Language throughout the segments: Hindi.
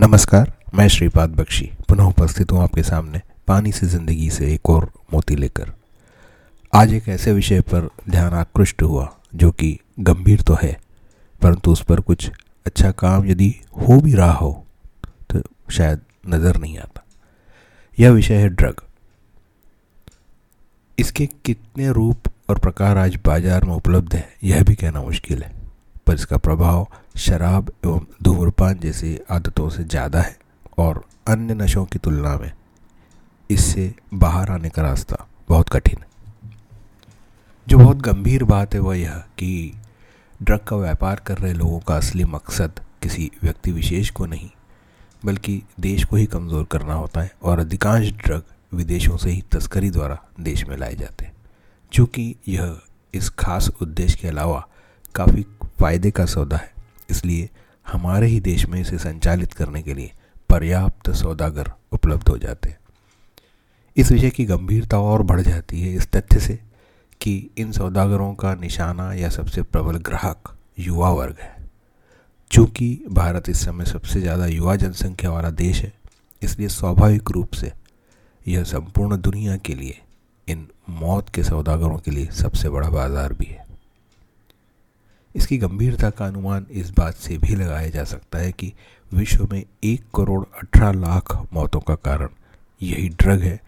नमस्कार, मैं श्रीपाद बख्शी, पुनः उपस्थित हूँ आपके सामने पानी से ज़िंदगी से एक और मोती लेकर। आज एक ऐसे विषय पर ध्यान आकृष्ट हुआ, जो कि गंभीर तो है, परंतु उस पर कुछ अच्छा काम यदि हो भी रहा हो तो शायद नज़र नहीं आता। यह विषय है ड्रग। इसके कितने रूप और प्रकार आज बाज़ार में उपलब्ध है, यह भी कहना मुश्किल है। पर इसका प्रभाव शराब एवं धूम्रपान जैसी आदतों से ज़्यादा है और अन्य नशों की तुलना में इससे बाहर आने का रास्ता बहुत कठिन है। जो बहुत गंभीर बात है वह यह कि ड्रग का व्यापार कर रहे लोगों का असली मकसद किसी व्यक्ति विशेष को नहीं, बल्कि देश को ही कमज़ोर करना होता है और अधिकांश ड्रग विदेशों से ही तस्करी द्वारा देश में लाए जाते हैं। चूँकि यह इस खास उद्देश्य के अलावा काफ़ी फ़ायदे का सौदा है। इसलिए हमारे ही देश में इसे संचालित करने के लिए पर्याप्त सौदागर उपलब्ध हो जाते हैं। इस विषय की गंभीरता और बढ़ जाती है इस तथ्य से कि इन सौदागरों का निशाना या सबसे प्रबल ग्राहक युवा वर्ग है। चूँकि भारत इस समय सबसे ज़्यादा युवा जनसंख्या वाला देश है, इसलिए स्वाभाविक रूप से यह संपूर्ण दुनिया के लिए इन मौत के सौदागरों के लिए सबसे बड़ा बाज़ार भी है। इसकी गंभीरता का अनुमान इस बात से भी लगाया जा सकता है कि विश्व में एक करोड़ अठारह लाख मौतों का कारण यही ड्रग है,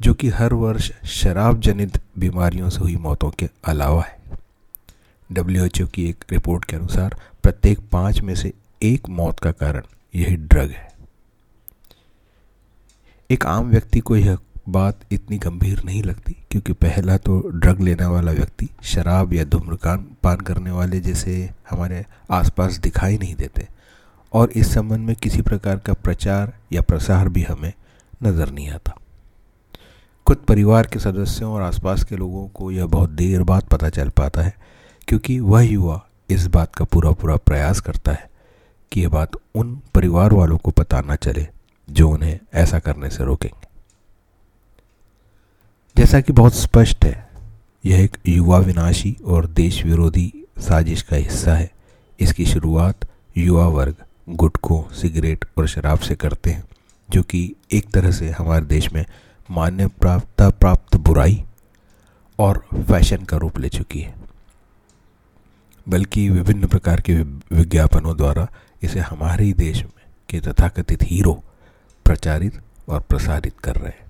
जो कि हर वर्ष शराब जनित बीमारियों से हुई मौतों के अलावा है। डब्ल्यूएचओ की एक रिपोर्ट के अनुसार प्रत्येक पाँच में से एक मौत का कारण यही ड्रग है। एक आम व्यक्ति को यह बात इतनी गंभीर नहीं लगती, क्योंकि पहला तो ड्रग लेने वाला व्यक्ति शराब या धूम्रकान पान करने वाले जैसे हमारे आसपास दिखाई नहीं देते। और इस संबंध में किसी प्रकार का प्रचार या प्रसार भी हमें नज़र नहीं आता। खुद परिवार के सदस्यों और आसपास के लोगों को यह बहुत देर बाद पता चल पाता है, क्योंकि वह युवा इस बात का पूरा पूरा प्रयास करता है कि यह बात उन परिवार वालों को पता ना चले जो उन्हें ऐसा करने से रोकेंगे। जैसा कि बहुत स्पष्ट है, यह एक युवा विनाशी और देश विरोधी साजिश का हिस्सा है। इसकी शुरुआत युवा वर्ग, गुटखों, सिगरेट और शराब से करते हैं, जो कि एक तरह से हमारे देश में मान्य प्राप्त प्राप्त बुराई और फ़ैशन का रूप ले चुकी है। बल्कि विभिन्न प्रकार के विज्ञापनों द्वारा इसे हमारे ही देश में के तथाकथित हीरो प्रचारित और प्रसारित कर रहे हैं।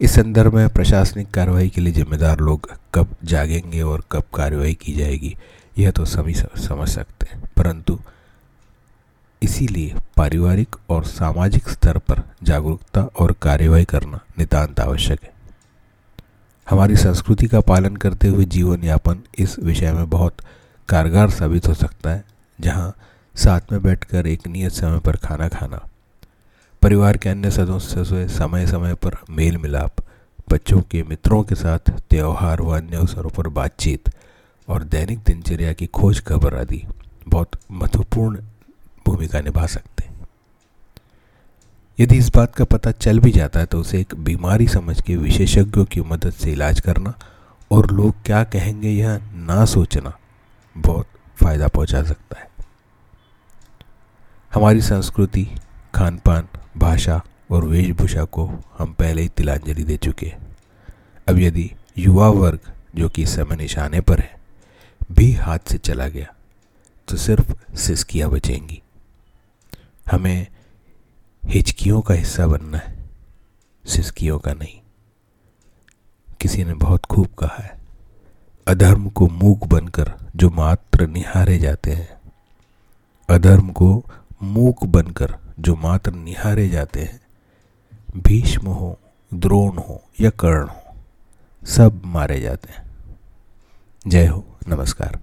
इस संदर्भ में प्रशासनिक कार्रवाई के लिए जिम्मेदार लोग कब जागेंगे और कब कार्रवाई की जाएगी, यह तो सभी समझ सकते हैं। परंतु इसीलिए पारिवारिक और सामाजिक स्तर पर जागरूकता और कार्यवाही करना नितांत आवश्यक है। हमारी संस्कृति का पालन करते हुए जीवन यापन इस विषय में बहुत कारगर साबित हो सकता है, जहाँ साथ में बैठकर एक नियत समय पर खाना खाना परिवार के अन्य सदस्यों से समय समय पर मेल मिलाप, बच्चों के मित्रों के साथ त्यौहार व अन्य अवसरों पर बातचीत और दैनिक दिनचर्या की खोज खबर आदि बहुत महत्वपूर्ण भूमिका निभा सकते हैं। यदि इस बात का पता चल भी जाता है तो उसे एक बीमारी समझ के विशेषज्ञों की मदद से इलाज करना और लोग क्या कहेंगे यह ना सोचना बहुत फ़ायदा पहुँचा सकता है। हमारी संस्कृति खान पान भाषा और वेशभूषा को हम पहले ही तिलांजलि दे चुके अब यदि युवा वर्ग, जो कि समय निशाने पर है, भी हाथ से चला गया तो सिर्फ़ सिस्कियाँ बचेंगी। हमें हिचकियों का हिस्सा बनना है, सिस्कियों का नहीं। किसी ने बहुत खूब कहा है, अधर्म को मूक बनकर जो मात्र निहारे जाते हैं, अधर्म को मूक बनकर जो मात्र निहारे जाते हैं, भीष्म हो, द्रोण हो या कर्ण हो, सब मारे जाते हैं। जय हो, नमस्कार।